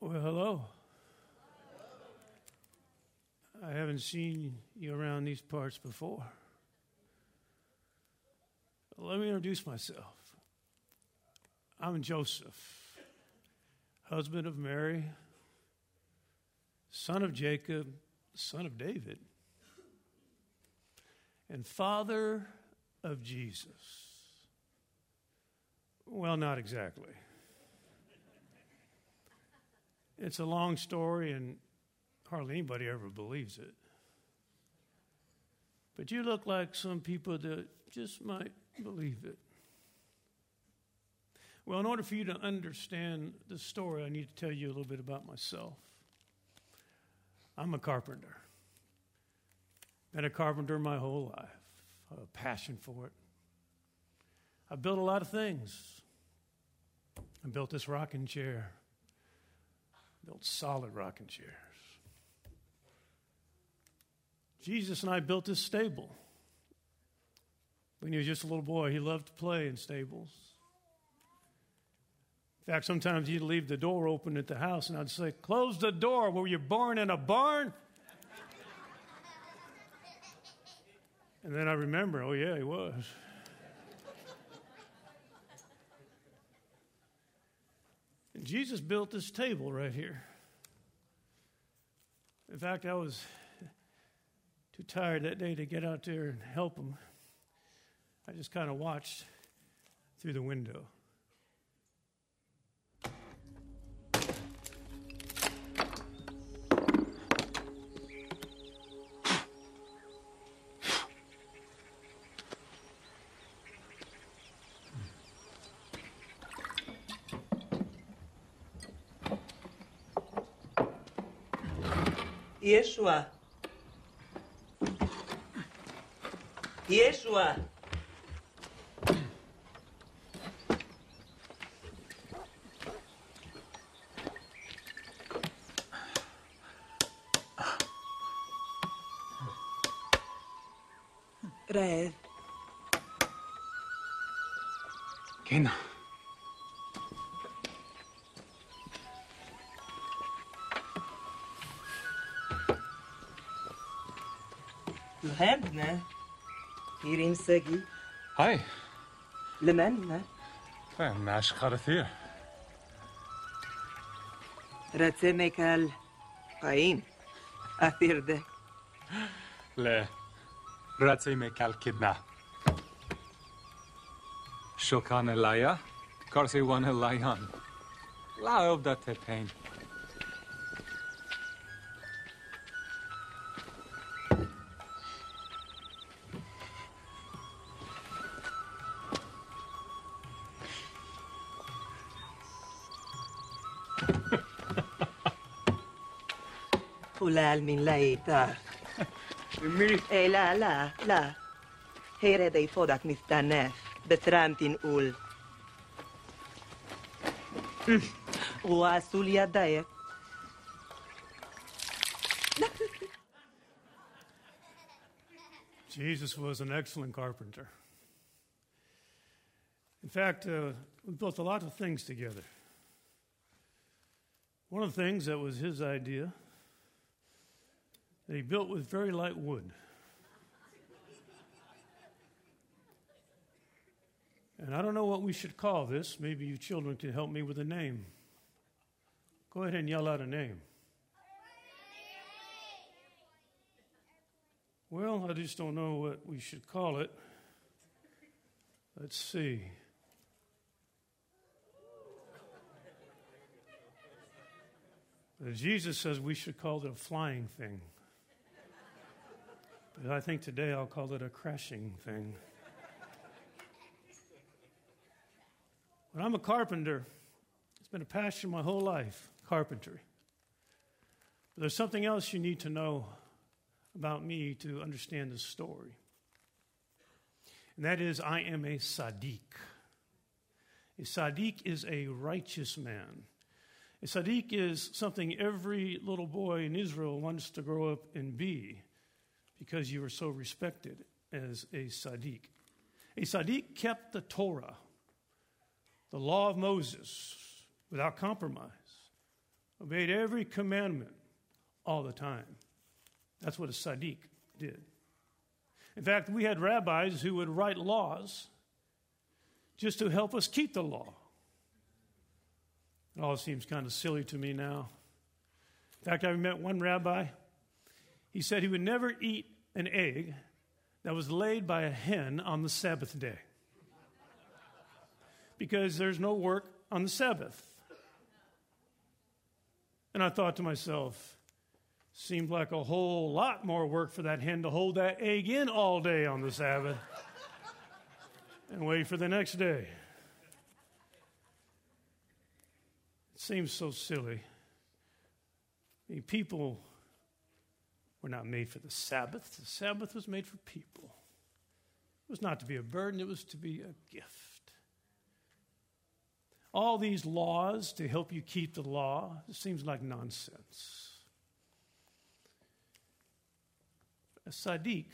Well, hello. I haven't seen you around these parts before. Let me introduce myself. I'm Joseph, husband of Mary, son of Jacob, son of David, and father of Jesus. Well, not exactly. It's a long story, and hardly anybody ever believes it. But you look like some people that just might believe it. Well, in order for you to understand the story, I need to tell you a little bit about myself. I'm a carpenter. Been a carpenter my whole life. a passion for it. I built a lot of things. I built this rocking chair. Built solid rocking chairs. Jesus and I built this stable. When he was just a little boy, he loved to play in stables. In fact, sometimes he'd leave the door open at the house, and I'd say, Close the door. Were you born in a barn? And then I remember, oh, yeah, he was. and Jesus built this table right here. In fact, I was too tired that day to get out there and help him. I just kind of watched through the window. Yeshua. Yeshua. ne? Irin Segi. Hi. Le man, ne? ماش خرثير رتمك القايم أثير ده. لا. رتمك الكدنا شوكان لايا كارسي وان لايان لا أبدا تبين Hulal min laita. Me. Ei, لا لا لا هيري دي فودك مستناف بترامتين قول واسول يديك Jesus was an excellent carpenter. In fact, uh, we built a lot of things together. One of the things that was his idea he built with very light wood. And I don't know what we should call this. Maybe you children can help me with a name. Go ahead and yell out a name. Well, I just don't know what we should call it. Let's see. Jesus says we should call it a flying thing. But I think today I'll call it a crashing thing. But I'm a carpenter. It's been a passion my whole life, carpentry. But there's something else you need to know about me to understand this story. And that is, I am a Sadiq. A Sadiq is a righteous man. A Sadiq is something every little boy in Israel wants to grow up and be. Because you were so respected as a Sadiq. A Sadiq kept the Torah, the law of Moses, without compromise, obeyed every commandment all the time. That's what a Sadiq did. In fact, we had rabbis who would write laws just to help us keep the law. It all seems kind of silly to me now. In fact, I met one rabbi. He said he would never eat an egg that was laid by a hen on the Sabbath day because there's no work on the Sabbath. And I thought to myself, seemed like a whole lot more work for that hen to hold that egg in all day on the Sabbath and wait for the next day. It seems so silly. I mean, people not made for the Sabbath. The Sabbath was made for people. It was not to be a burden, it was to be a gift. All these laws to help you keep the law, seems like nonsense. A Sadiq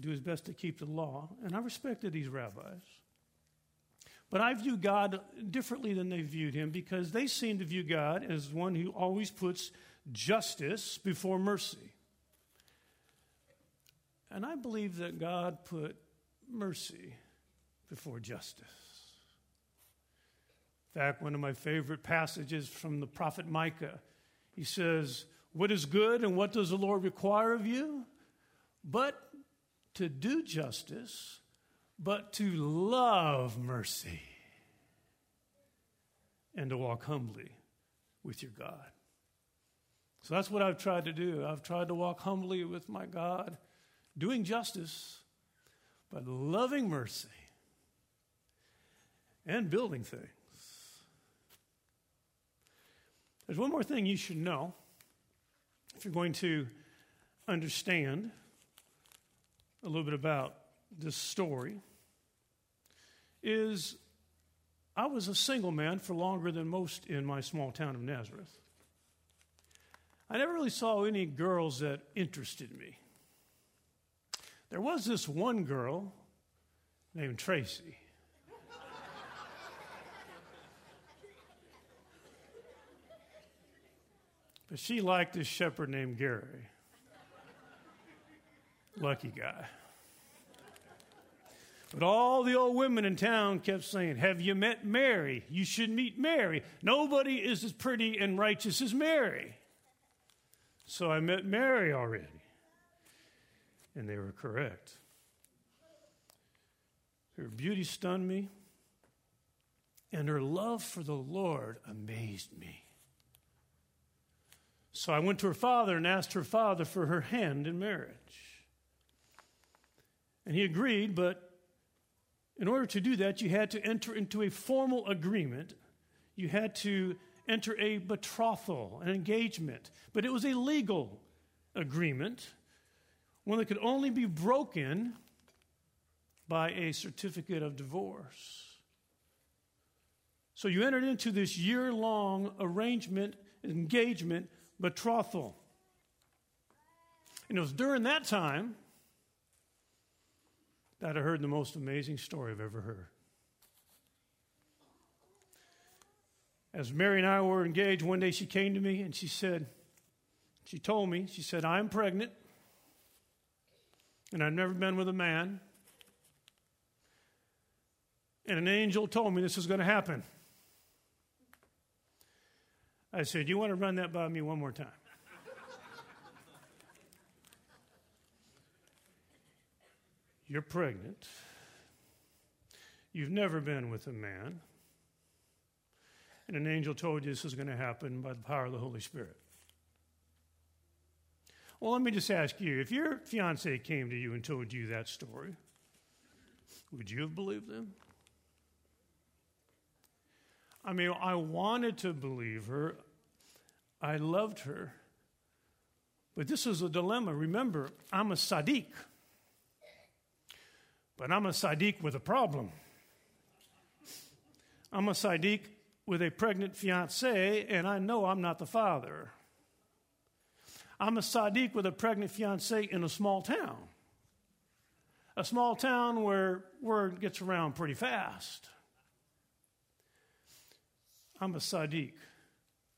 do his best to keep the law, and I respected these rabbis. But I view God differently than they viewed him because they seem to view God as one who always puts justice before mercy. And I believe that God put mercy before justice. In fact, one of my favorite passages from the prophet Micah, he says, What is good and what does the Lord require of you? But to do justice, but to love mercy and to walk humbly with your God. So that's what I've tried to do. I've tried to walk humbly with my God, doing justice, but loving mercy and building things. There's one more thing you should know if you're going to understand a little bit about this story is I was a single man for longer than most in my small town of Nazareth. I never really saw any girls that interested me. There was this one girl named Tracy. but she liked this shepherd named Gary. Lucky guy. But all the old women in town kept saying, Have you met Mary? You should meet Mary. Nobody is as pretty and righteous as Mary. So I met Mary already. And they were correct. Her beauty stunned me, and her love for the Lord amazed me. So I went to her father and asked her father for her hand in marriage. And he agreed, but in order to do that, you had to enter into a formal agreement. You had to enter a betrothal, an engagement. But it was a legal agreement, one that could only be broken by a certificate of divorce. So you entered into this year long arrangement, engagement, betrothal. And it was during that time that I heard the most amazing story I've ever heard. As Mary and I were engaged, one day she came to me and she said, she told me, she said, I'm pregnant and I've never been with a man. And an angel told me this was going to happen. I said, You want to run that by me one more time? You're pregnant. You've never been with a man. And an angel told you this is going to happen by the power of the Holy Spirit. Well, let me just ask you if your fiance came to you and told you that story, would you have believed them? I mean, I wanted to believe her. I loved her. But this was a dilemma. Remember, I'm a Sadiq. But I'm a Sadiq with a problem. I'm a Sadiq with a pregnant fiancee, and I know I'm not the father. I'm a Sadiq with a pregnant fiancee in a small town. A small town where word gets around pretty fast. I'm a Sadiq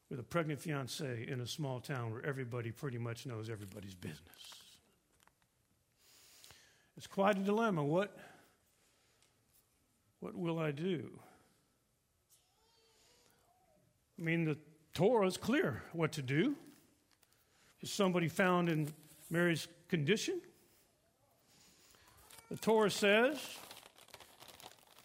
with a pregnant fiancee in a small town where everybody pretty much knows everybody's business. It's quite a dilemma. What, what will I do? I mean, the Torah is clear what to do. Is somebody found in Mary's condition? The Torah says,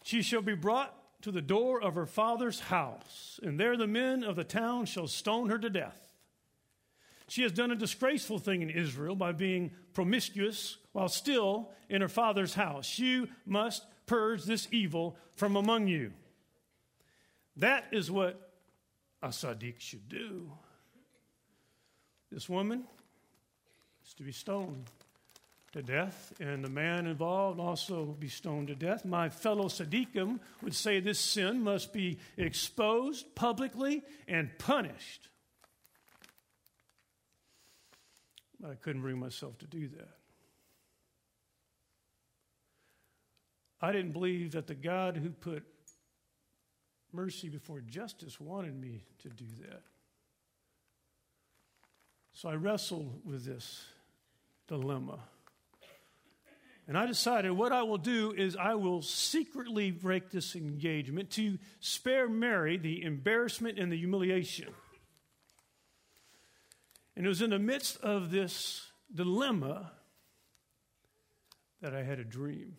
She shall be brought to the door of her father's house, and there the men of the town shall stone her to death. She has done a disgraceful thing in Israel by being promiscuous while still in her father's house. You must purge this evil from among you. That is what a Sadiq should do. This woman is to be stoned to death, and the man involved also be stoned to death. My fellow Sadiqim would say this sin must be exposed publicly and punished. But I couldn't bring myself to do that. I didn't believe that the God who put mercy before justice wanted me to do that. So I wrestled with this dilemma. And I decided what I will do is I will secretly break this engagement to spare Mary the embarrassment and the humiliation. And it was in the midst of this dilemma that I had a dream.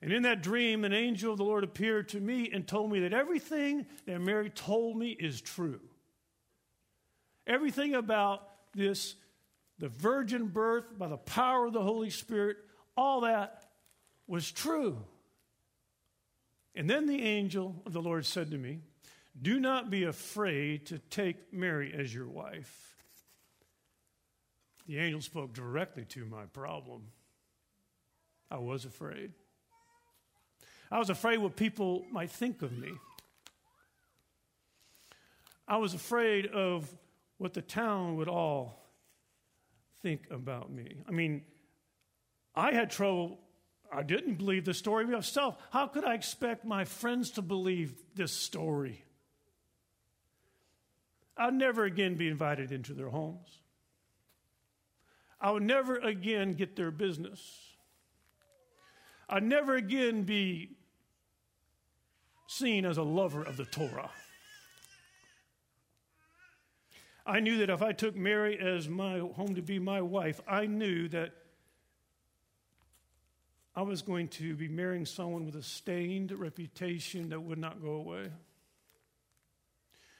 And in that dream, an angel of the Lord appeared to me and told me that everything that Mary told me is true. Everything about this, the virgin birth by the power of the Holy Spirit, all that was true. And then the angel of the Lord said to me, Do not be afraid to take Mary as your wife. The angel spoke directly to my problem. I was afraid. I was afraid what people might think of me. I was afraid of what the town would all think about me. I mean, I had trouble. I didn't believe the story myself. How could I expect my friends to believe this story? I'd never again be invited into their homes. I would never again get their business. I'd never again be seen as a lover of the Torah. I knew that if I took Mary as my home to be my wife, I knew that I was going to be marrying someone with a stained reputation that would not go away.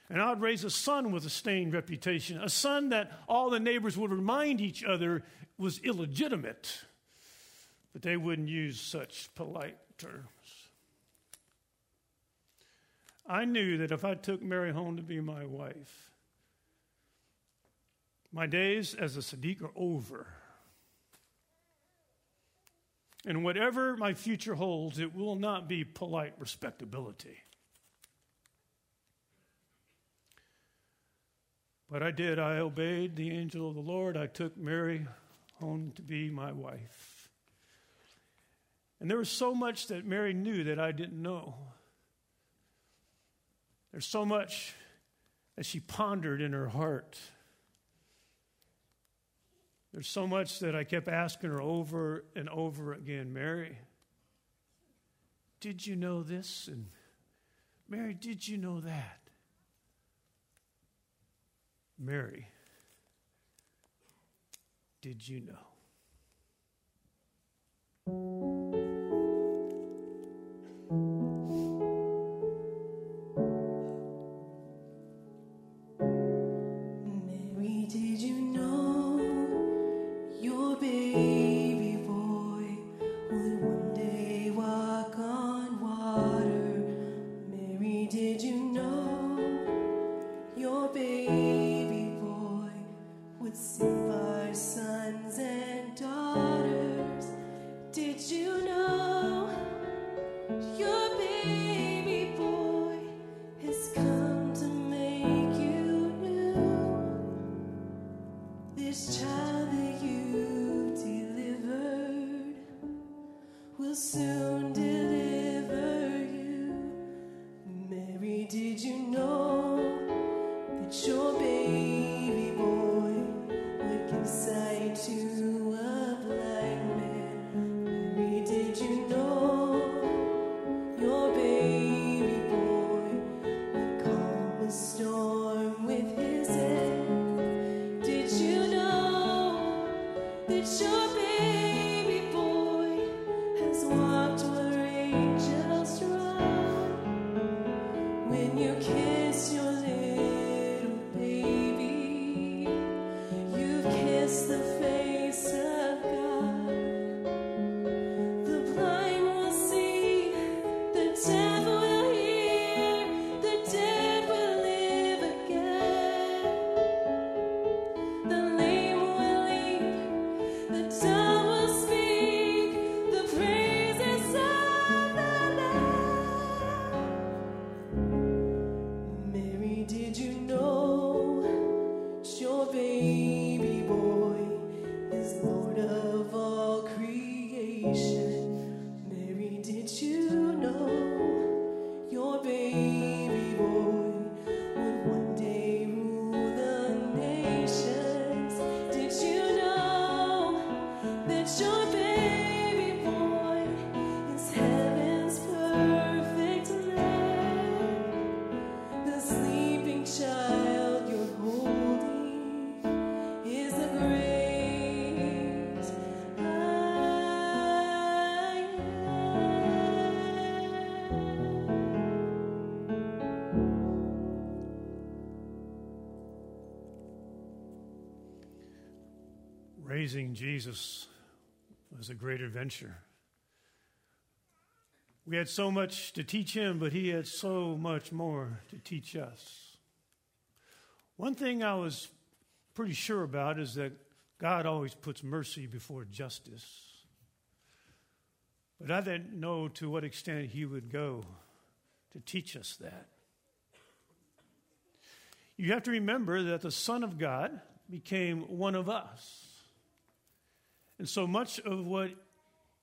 And I'd raise a son with a stained reputation, a son that all the neighbors would remind each other was illegitimate, but they wouldn't use such polite terms. I knew that if I took Mary home to be my wife, my days as a Sadiq are over. And whatever my future holds, it will not be polite respectability. But I did. I obeyed the angel of the Lord. I took Mary home to be my wife. And there was so much that Mary knew that I didn't know. There's so much that she pondered in her heart. There's so much that I kept asking her over and over again Mary, did you know this? And Mary, did you know that? Mary, did you know? This child Raising Jesus was a great adventure. We had so much to teach him, but he had so much more to teach us. One thing I was pretty sure about is that God always puts mercy before justice. But I didn't know to what extent he would go to teach us that. You have to remember that the Son of God became one of us. And so much of what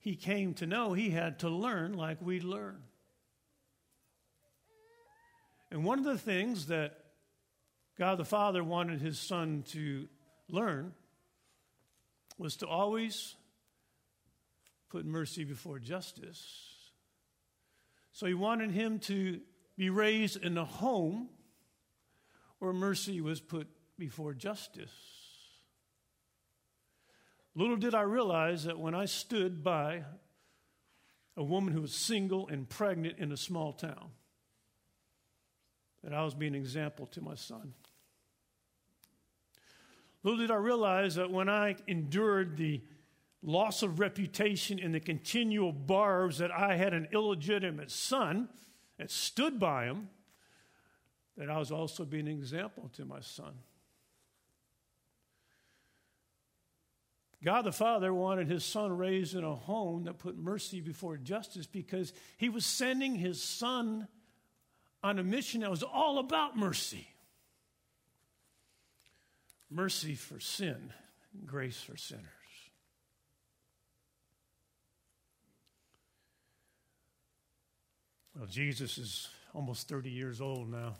he came to know, he had to learn like we learn. And one of the things that God the Father wanted his son to learn was to always put mercy before justice. So he wanted him to be raised in a home where mercy was put before justice. Little did I realize that when I stood by a woman who was single and pregnant in a small town, that I was being an example to my son. Little did I realize that when I endured the loss of reputation and the continual barbs that I had an illegitimate son that stood by him, that I was also being an example to my son. God the Father wanted his son raised in a home that put mercy before justice because he was sending his son on a mission that was all about mercy mercy for sin, grace for sinners. Well, Jesus is almost 30 years old now.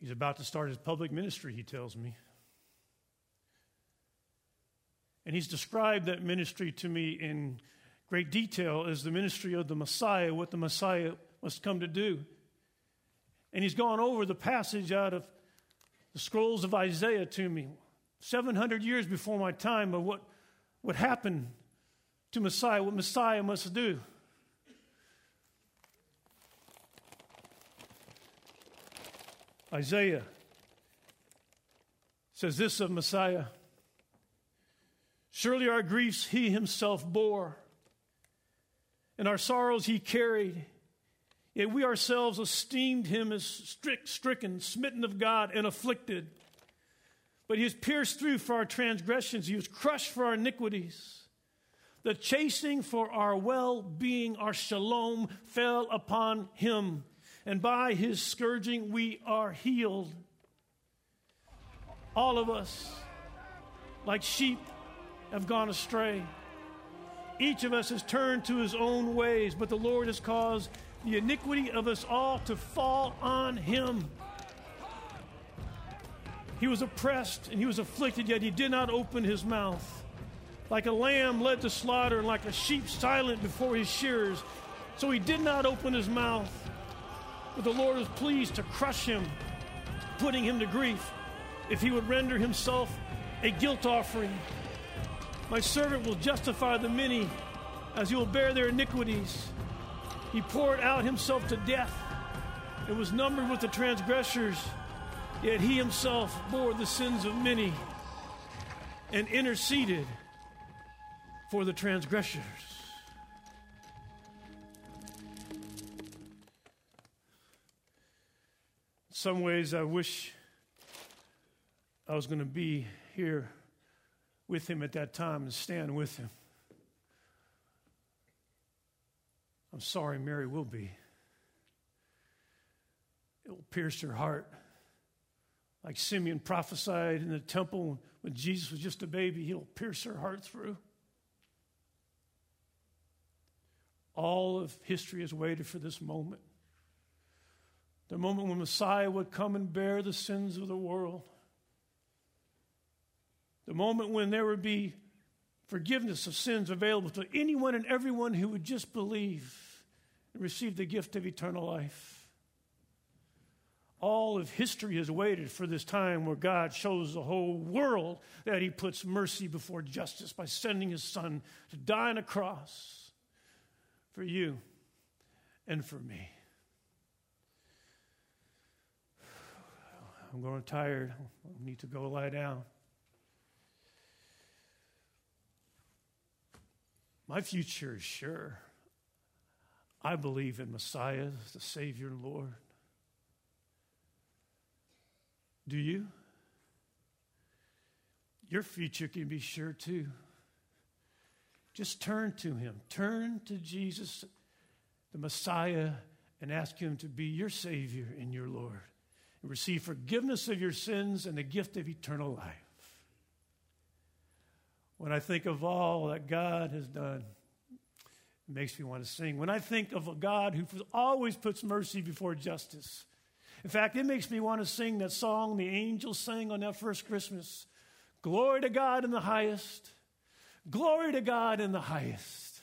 He's about to start his public ministry, he tells me. And he's described that ministry to me in great detail as the ministry of the Messiah, what the Messiah must come to do. And he's gone over the passage out of the scrolls of Isaiah to me, 700 years before my time, of what, what happened to Messiah, what Messiah must do. Isaiah says this of Messiah Surely our griefs he himself bore, and our sorrows he carried. Yet we ourselves esteemed him as strict, stricken, smitten of God, and afflicted. But he was pierced through for our transgressions, he was crushed for our iniquities. The chastening for our well being, our shalom, fell upon him, and by his scourging we are healed. All of us, like sheep, have gone astray. Each of us has turned to his own ways, but the Lord has caused the iniquity of us all to fall on him. He was oppressed and he was afflicted, yet he did not open his mouth. Like a lamb led to slaughter, and like a sheep silent before his shearers, so he did not open his mouth. But the Lord was pleased to crush him, putting him to grief, if he would render himself a guilt offering. My servant will justify the many as he will bear their iniquities. He poured out himself to death and was numbered with the transgressors, yet he himself bore the sins of many and interceded for the transgressors. In some ways, I wish I was going to be here with him at that time and stand with him. I'm sorry, Mary will be. It will pierce her heart. Like Simeon prophesied in the temple when Jesus was just a baby, he'll pierce her heart through. All of history has waited for this moment. The moment when Messiah would come and bear the sins of the world. The moment when there would be forgiveness of sins available to anyone and everyone who would just believe and receive the gift of eternal life. All of history has waited for this time where God shows the whole world that He puts mercy before justice by sending His Son to die on a cross for you and for me. I'm growing tired. I need to go lie down. My future is sure. I believe in Messiah, the Savior and Lord. Do you? Your future can be sure too. Just turn to Him. Turn to Jesus, the Messiah, and ask Him to be your Savior and your Lord. And receive forgiveness of your sins and the gift of eternal life. When I think of all that God has done, it makes me want to sing. When I think of a God who always puts mercy before justice, in fact, it makes me want to sing that song the angels sang on that first Christmas Glory to God in the highest, glory to God in the highest.